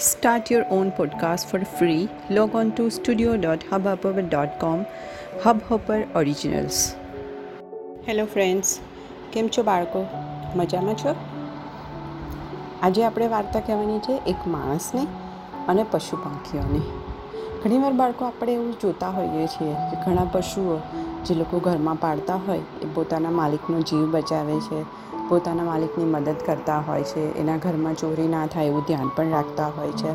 Start your own podcast for free. Log on to studio.hubhopper.com. Hubhopper Originals. Hello friends કેમ છો બાળકો મજામાં છો આજે આપણે વાર્તા કહેવાની છે એક માણસને અને પશુ પંખીઓને ઘણીવાર બાળકો આપણે એવું જોતા હોઈએ છીએ કે ઘણા પશુઓ જે લોકો ઘરમાં પાળતા હોય એ પોતાના માલિકનો જીવ બચાવે છે પોતાના માલિકની મદદ કરતા હોય છે, એના ઘરમાં ચોરી ના થાય એવું ધ્યાન પણ રાખતા હોય છે.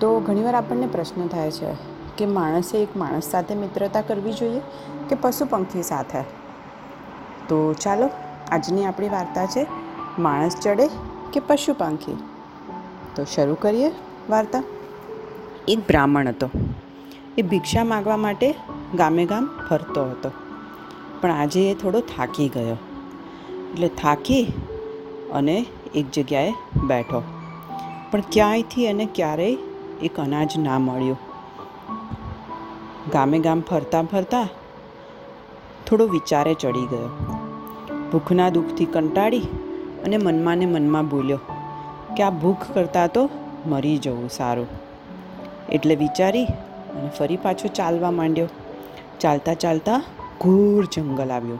તો ઘણીવાર આપણને પ્રશ્ન થાય છે કે માણસે એક માણસ સાથે મિત્રતા કરવી જોઈએ કે પશુ પંખી સાથે? તો ચાલો, આજની આપણી વાર્તા છે, માણસ ચડે કે પશુ પંખી? તો શરૂ કરીએ વાર્તા. એક બ્રાહ્મણ હતો. એ ભિક્ષા માગવા માટે ગામે ગામ ફરતો હતો. પણ આજે એ થોડો થાકી ગયો. એટલે થાકી અને એક જગ્યાએ બેઠો. પણ ક્યાંયથી અને ક્યારેય એક અનાજ ના મળ્યું. ગામે ગામ ફરતા ફરતા થોડો વિચારે ચડી ગયો. ભૂખના દુઃખથી કંટાળી અને મનમાં ને મનમાં બોલ્યો કે આ ભૂખ કરતાં તો મરી જવું સારું. એટલે વિચારી અને ફરી પાછો ચાલવા માંડ્યો. ચાલતા ચાલતા ઘોર જંગલ આવ્યો.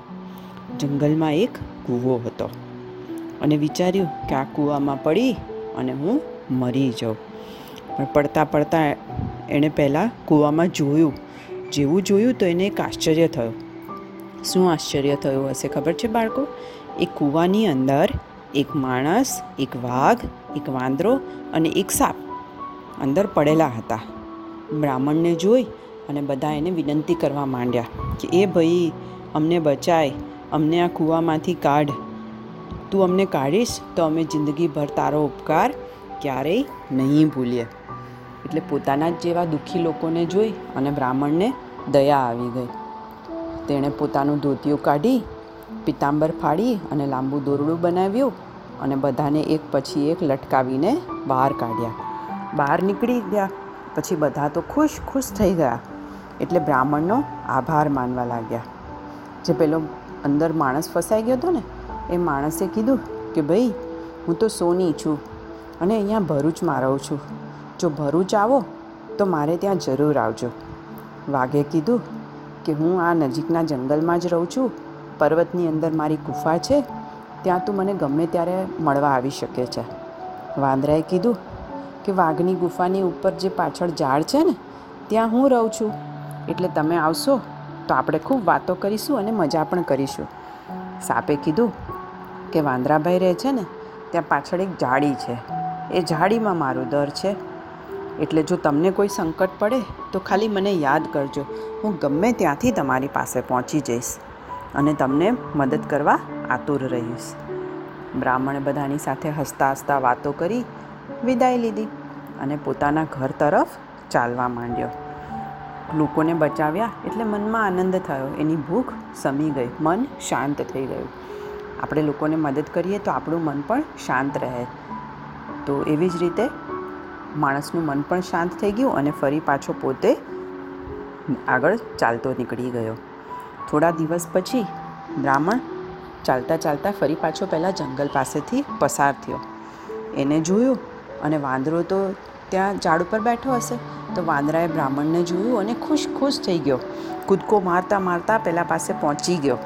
જંગલમાં એક કૂવો હતો. અને વિચાર્યું કે આ કૂવામાં પડી અને હું મરી જાઉં. પણ પડતા પડતા એણે પહેલાં કૂવામાં જોયું. જેવું જોયું તો એને એક આશ્ચર્ય થયું. શું આશ્ચર્ય થયું હશે ખબર છે બાળકો? એ કૂવાની અંદર એક માણસ, એક વાઘ, એક વાંદરો અને એક સાપ અંદર પડેલા હતા. બ્રાહ્મણને જોઈ અને બધા એને વિનંતી કરવા માંડ્યા કે, એ ભાઈ, અમને બચાય અમને આ કૂવામાંથી કાઢ. તું અમને કાઢીશ તો અમે જિંદગીભર તારો ઉપકાર ક્યારેય નહીં ભૂલીએ. એટલે પોતાના જ જેવા દુઃખી લોકોને જોઈ અને બ્રાહ્મણને દયા આવી ગઈ. તેણે પોતાનું ધોતિયું કાઢી, પિતાંબર ફાડી અને લાંબુ દોરડું બનાવ્યું અને બધાને એક પછી એક લટકાવીને બહાર કાઢ્યા. બહાર નીકળી ગયા, પછી બધા તો ખુશ ખુશ થઈ ગયા. એટલે બ્રાહ્મણનો આભાર માનવા લાગ્યા. જે પેલો અંદર માણસ ફસાઈ ગયો હતો ને, એ માણસે કીધું કે ભાઈ, હું તો સોની છું અને અહીંયા ભરૂચમાં રહું છું. જો ભરૂચ આવો, તો મારે ત્યાં જરૂર આવજો. વાઘે કીધું કે હું આ નજીકના જંગલમાં જ રહું છું, પર્વતની અંદર મારી ગુફા છે, ત્યાં તું મને ગમે ત્યારે મળવા આવી શકે છે. વાંદરાએ કીધું કે વાઘની ગુફાની ઉપર જે પાછળ ઝાડ છે ને, ત્યાં હું રહું છું. એટલે તમે આવશો? તો આપણે ખૂબ વાતો કરીશું અને મજા પણ કરીશું. સાપે કીધું કે વાંદરાભાઈ રહે છે ને, ત્યાં પાછળ એક જાળી છે. એ જાળીમાં મારું દર છે. એટલે જો તમને કોઈ સંકટ પડે, તો ખાલી મને યાદ કરજો. હું ગમે ત્યાંથી તમારી પાસે પહોંચી જઈશ અને તમને મદદ કરવા આતુર રહીશ. બ્રાહ્મણે બધાની સાથે હસતા હસતા વાતો કરી, વિદાય લીધી અને પોતાના ઘર તરફ ચાલવા માંડ્યો. લોકોને બચાવ્યા એટલે મનમાં આનંદ થયો. એની ભૂખ સમી ગઈ. મન શાંત થઈ ગયું. આપણે લોકોને મદદ કરીએ તો આપણું મન પણ શાંત રહે. તો એવી જ રીતે માણસનું મન પણ શાંત થઈ ગયું અને ફરી પાછો પોતે આગળ ચાલતો નીકળી ગયો. થોડા દિવસ પછી બ્રાહ્મણ ચાલતા ચાલતા ફરી પાછો પહેલાં જંગલ પાસેથી પસાર થયો. એને જોયું અને વાંદરો તો ત્યાં ઝાડ ઉપર બેઠો હશે તો વાંદરાએ બ્રાહ્મણને જોયું અને ખુશ ખુશ થઈ ગયો. કૂદકો મારતા મારતા પહેલાં પાસે પહોંચી ગયો.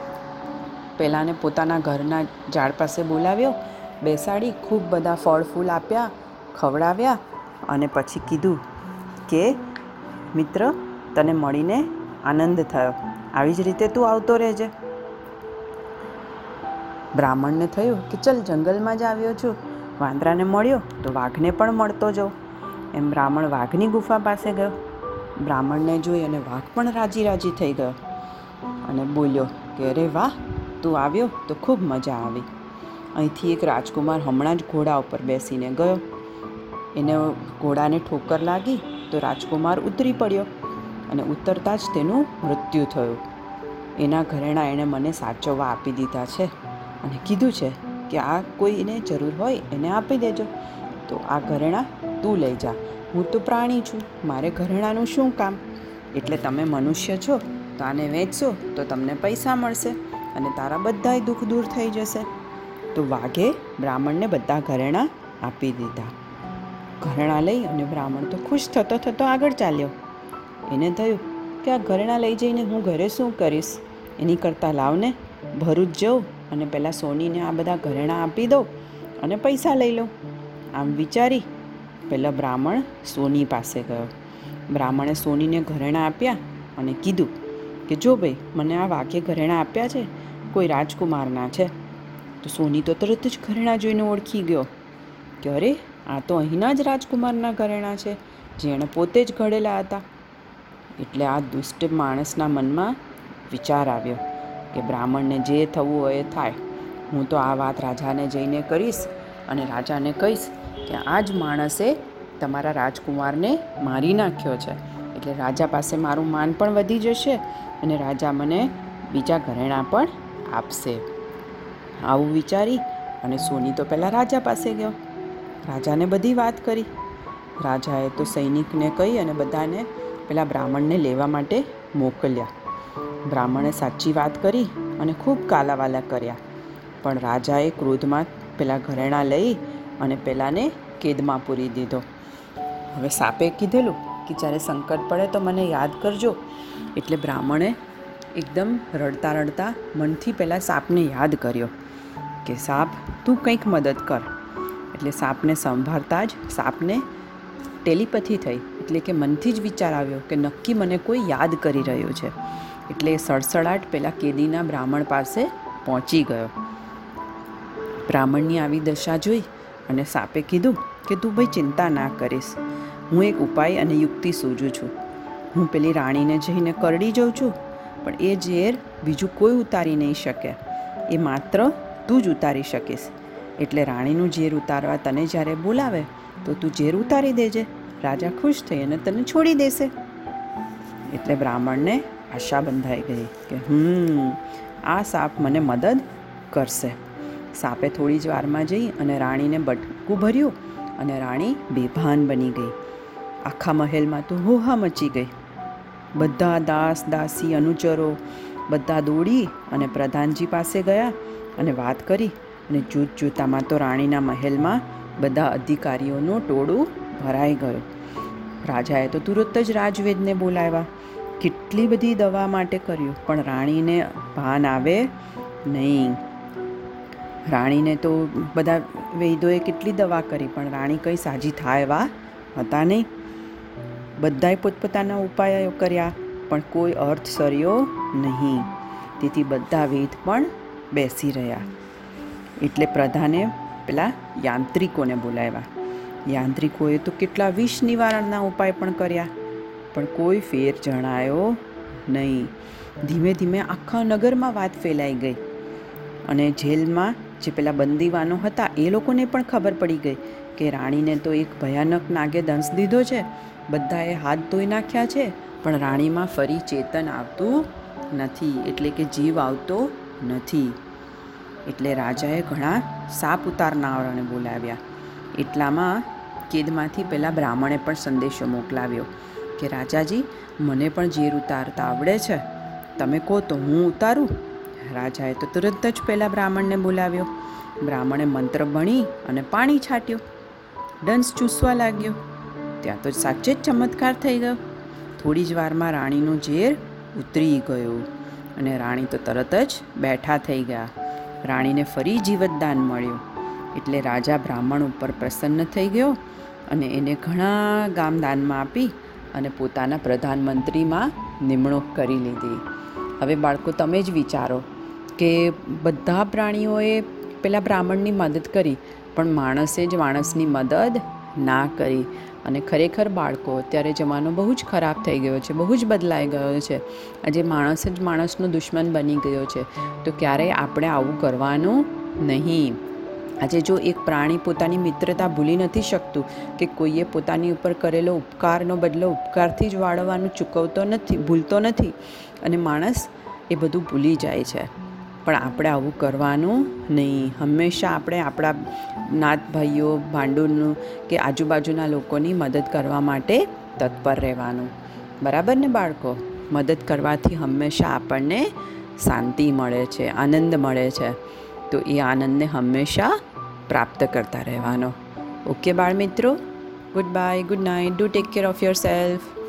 પહેલાંને પોતાના ઘરના ઝાડ પાસે બોલાવ્યો, બેસાડી ખૂબ બધા ફળ ફૂલ આપ્યા, ખવડાવ્યા અને પછી કીધું કે, મિત્ર, તને મળીને આનંદ થયો. આવી જ રીતે તું આવતો રહેજે. બ્રાહ્મણને થયું કે, ચલ જંગલમાં જ આવ્યો છું. વાંદરાને મળ્યો તો વાઘને પણ મળતો જાઉં. એમ બ્રાહ્મણ વાઘની ગુફા પાસે ગયો. બ્રાહ્મણને જોઈ અને વાઘ પણ રાજી રાજી થઈ ગયો અને બોલ્યો, કે અરે વાહ, તું આવ્યો તો ખૂબ મજા આવી. અહીંથી એક રાજકુમાર હમણાં જ ઘોડા ઉપર બેસીને ગયો. એને ઘોડાને ઠોકર લાગી તો રાજકુમાર ઉતરી પડ્યો અને ઉતરતા જ તેનું મૃત્યુ થયું. એના ઘરેણા એણે મને સાચવવા આપી દીધા છે અને કીધું છે કે આ કોઈને જરૂર હોય એને આપી દેજો. તો આ ઘરેણાં તું લઈ જા. હું તો પ્રાણી છું. મારે ઘરેણાંનું શું કામ? એટલે તમે મનુષ્ય છો, તો આને વેચશો, તો તમને પૈસા મળશે અને તારા બધાય દુઃખ દૂર થઈ જશે. તો વાઘે બ્રાહ્મણને બધા ઘરેણાં આપી દીધા. ઘરેણાં લઈ અને બ્રાહ્મણ તો ખુશ થતો થતો આગળ ચાલ્યો. એને થયું કે આ ઘરેણાં લઈ જઈને હું ઘરે શું કરીશ? એની કરતાં લાવને ભરૂચ જઉં અને પહેલાં સોનીને આ બધા ઘરેણાં આપી દઉં અને પૈસા લઈ લઉં. આમ વિચારી પહેલાં બ્રાહ્મણ સોની પાસે ગયો. બ્રાહ્મણે સોનીને ઘરેણાં આપ્યા અને કીધું કે, જો ભાઈ, મને આ વાક્ય ઘરેણાં આપ્યા છે, કોઈ રાજકુમારના છે, તો સોની તો તરત જ ઘરેણાં જોઈને ઓળખી ગયો કે, અરે, આ તો અહીંના જ રાજકુમારના ઘરેણાં છે જેણે પોતે જ ઘડેલા હતા. એટલે આ દુષ્ટ માણસના મનમાં વિચાર આવ્યો કે, બ્રાહ્મણને જે થવું હોય એ થાય. હું તો આ વાત રાજાને જઈને કરીશ અને રાજાને કહીશ કે આ જ માણસે તમારા રાજકુમારને મારી નાખ્યો છે. એટલે રાજા પાસે મારું માન પણ વધી જશે અને રાજા મને બીજા ઘરેણાં પણ આપશે. આવું વિચારી અને સોની તો પહેલાં રાજા પાસે ગયો. રાજાને બધી વાત કરી. રાજાએ તો સૈનિકને કહી અને બધાને પેલા બ્રાહ્મણને લેવા માટે મોકલ્યા. બ્રાહ્મણે સાચી વાત કરી અને ખૂબ કાલાવાલા કર્યા. પણ રાજાએ ક્રોધમાં પેલા ઘરેણાં લઈ અને પેલાને કેદમાં પૂરી દીધો. હવે સાપે કીધેલું કે જ્યારે સંકટ પડે તો મને યાદ કરજો. એટલે બ્રાહ્મણે એકદમ રડતા રડતા મનથી પહેલાં સાપને યાદ કર્યો કે સાપ, તું કંઈક મદદ કર. એટલે સાપને સંભાળતા જ સાપને ટેલિપથી થઈ. એટલે કે મનથી જ વિચાર આવ્યો કે નક્કી મને કોઈ યાદ કરી રહ્યો છે. એટલે સડસડાટ પેલા કેદીના બ્રાહ્મણ પાસે પહોંચી ગયો. બ્રાહ્મણની આવી દશા જોઈ અને સાપે કીધું કે તું ભાઈ ચિંતા ના કરીશ. હું એક ઉપાય અને યુક્તિ સૂજું છું. હું પેલી રાણીને જઈને કરડી જાઉં છું, પણ એ ઝેર બીજું કોઈ ઉતારી નહીં શકે. એ માત્ર તું જ ઉતારી શકીશ. એટલે રાણીનું ઝેર ઉતારવા તને જ્યારે બોલાવે, તો તું ઝેર ઉતારી દેજે. રાજા ખુશ થઈ અને તને છોડી દેશે. એટલે બ્રાહ્મણને આશા બંધાઈ ગઈ કે, હમ, આ સાપ મને મદદ કરશે. સાપે થોડી જ વારમાં જઈ અને રાણીને બટકું ભર્યું અને રાણી બેભાન બની ગઈ. આખા મહેલમાં તો હોહા મચી ગઈ. બધા દાસ દાસી અનુચરો બધા દોડી અને પ્રધાનજી પાસે ગયા અને વાત કરી અને જૂત જૂતામાં તો રાણીના મહેલમાં બધા અધિકારીઓનું ટોળું ભરાઈ ગયું. રાજાએ તો તુરત જ રાજવેદને બોલાવ્યા. કેટલી બધી દવા માટે કર્યું, પણ રાણીને ભાન આવે નહીં. રાણીને તો બધા વૈદોએ કેટલી દવા કરી, પણ રાણી કંઈ સાજી થાય એવા હતા નહીં. બધાએ પોતપોતાના ઉપાયો કર્યા, પણ કોઈ અર્થ સર્યો નહીં. તેથી બધા વેદ પણ બેસી રહ્યા. એટલે પ્રધાને પેલા યાંત્રિકોને બોલાવ્યા. યાંત્રિકોએ તો કેટલા વિષ નિવારણના ઉપાય પણ કર્યા, પણ કોઈ ફેર જણાયો નહીં. ધીમે ધીમે આખા નગરમાં વાત ફેલાઈ ગઈ અને જેલમાં જે પેલા બંદીવાનો હતા, એ લોકોને પણ ખબર પડી ગઈ કે રાણીને તો એક ભયાનક નાગે દંશ દીધો છે. બધાએ હાથ ધોઈ નાખ્યા છે, પણ રાણીમાં ફરી ચેતન આવતું નથી, એટલે કે જીવ આવતો નથી. એટલે રાજાએ ઘણા સાપ ઉતારનારાને બોલાવ્યા. એટલામાં કેદમાંથી પહેલાં બ્રાહ્મણે પણ સંદેશો મોકલાવ્યો કે, રાજાજી, મને પણ ઝેર ઉતારતા આવડે છે. તમે કહો તો હું ઉતારું? રાજાએ તો તુરંત જ પહેલાં બ્રાહ્મણને બોલાવ્યો. બ્રાહ્મણે મંત્ર ભણી અને પાણી છાંટ્યું. ડંસ ચૂસવા લાગ્યો. ત્યાં તો સાચે જ ચમત્કાર થઈ ગયો. થોડી જ વારમાં રાણીનું ઝેર ઉતરી ગયું અને રાણી તો તરત જ બેઠા થઈ ગયા. રાણીને ફરી જીવતદાન મળ્યું. એટલે રાજા બ્રાહ્મણ ઉપર પ્રસન્ન થઈ ગયો અને એને ઘણા ગામ દાનમાં આપી અને પોતાના પ્રધાનમંત્રીમાં નિમણૂક કરી લીધી. હવે બાળકો, તમે જ વિચારો કે બધા પ્રાણીઓએ પેલા બ્રાહ્મણની મદદ કરી, પણ માણસે જ માણસની મદદ ના કરી. અને ખરેખર બાળકો, અત્યારે જમાનો બહુ જ ખરાબ થઈ ગયો છે, બહુ જ બદલાઈ ગયો છે. આજે માણસ જ માણસનો દુશ્મન બની ગયો છે. તો ક્યારેય આપણે આવું કરવાનું નહીં. આજે જો એક પ્રાણી પોતાની મિત્રતા ભૂલી નથી શકતું કે કોઈએ પોતાની ઉપર કરેલો ઉપકારનો બદલો ઉપકારથી જ વાળવાનું ચૂકવતો નથી, ભૂલતો નથી, અને માણસ એ બધું ભૂલી જાય છે. પણ આપણે આવું કરવાનું નહીં. હંમેશા આપણે આપણા નાત ભાઈઓ, ભાંડુનું કે આજુબાજુના લોકોની મદદ કરવા માટે તત્પર રહેવાનું. બરાબર ને બાળકો? મદદ કરવાથી હંમેશા આપણને શાંતિ મળે છે, આનંદ મળે છે. તો એ આનંદને હંમેશા પ્રાપ્ત કરતા રહેવાનો. ઓકે બાળ મિત્રો goodbye, good night. Do take care of yourself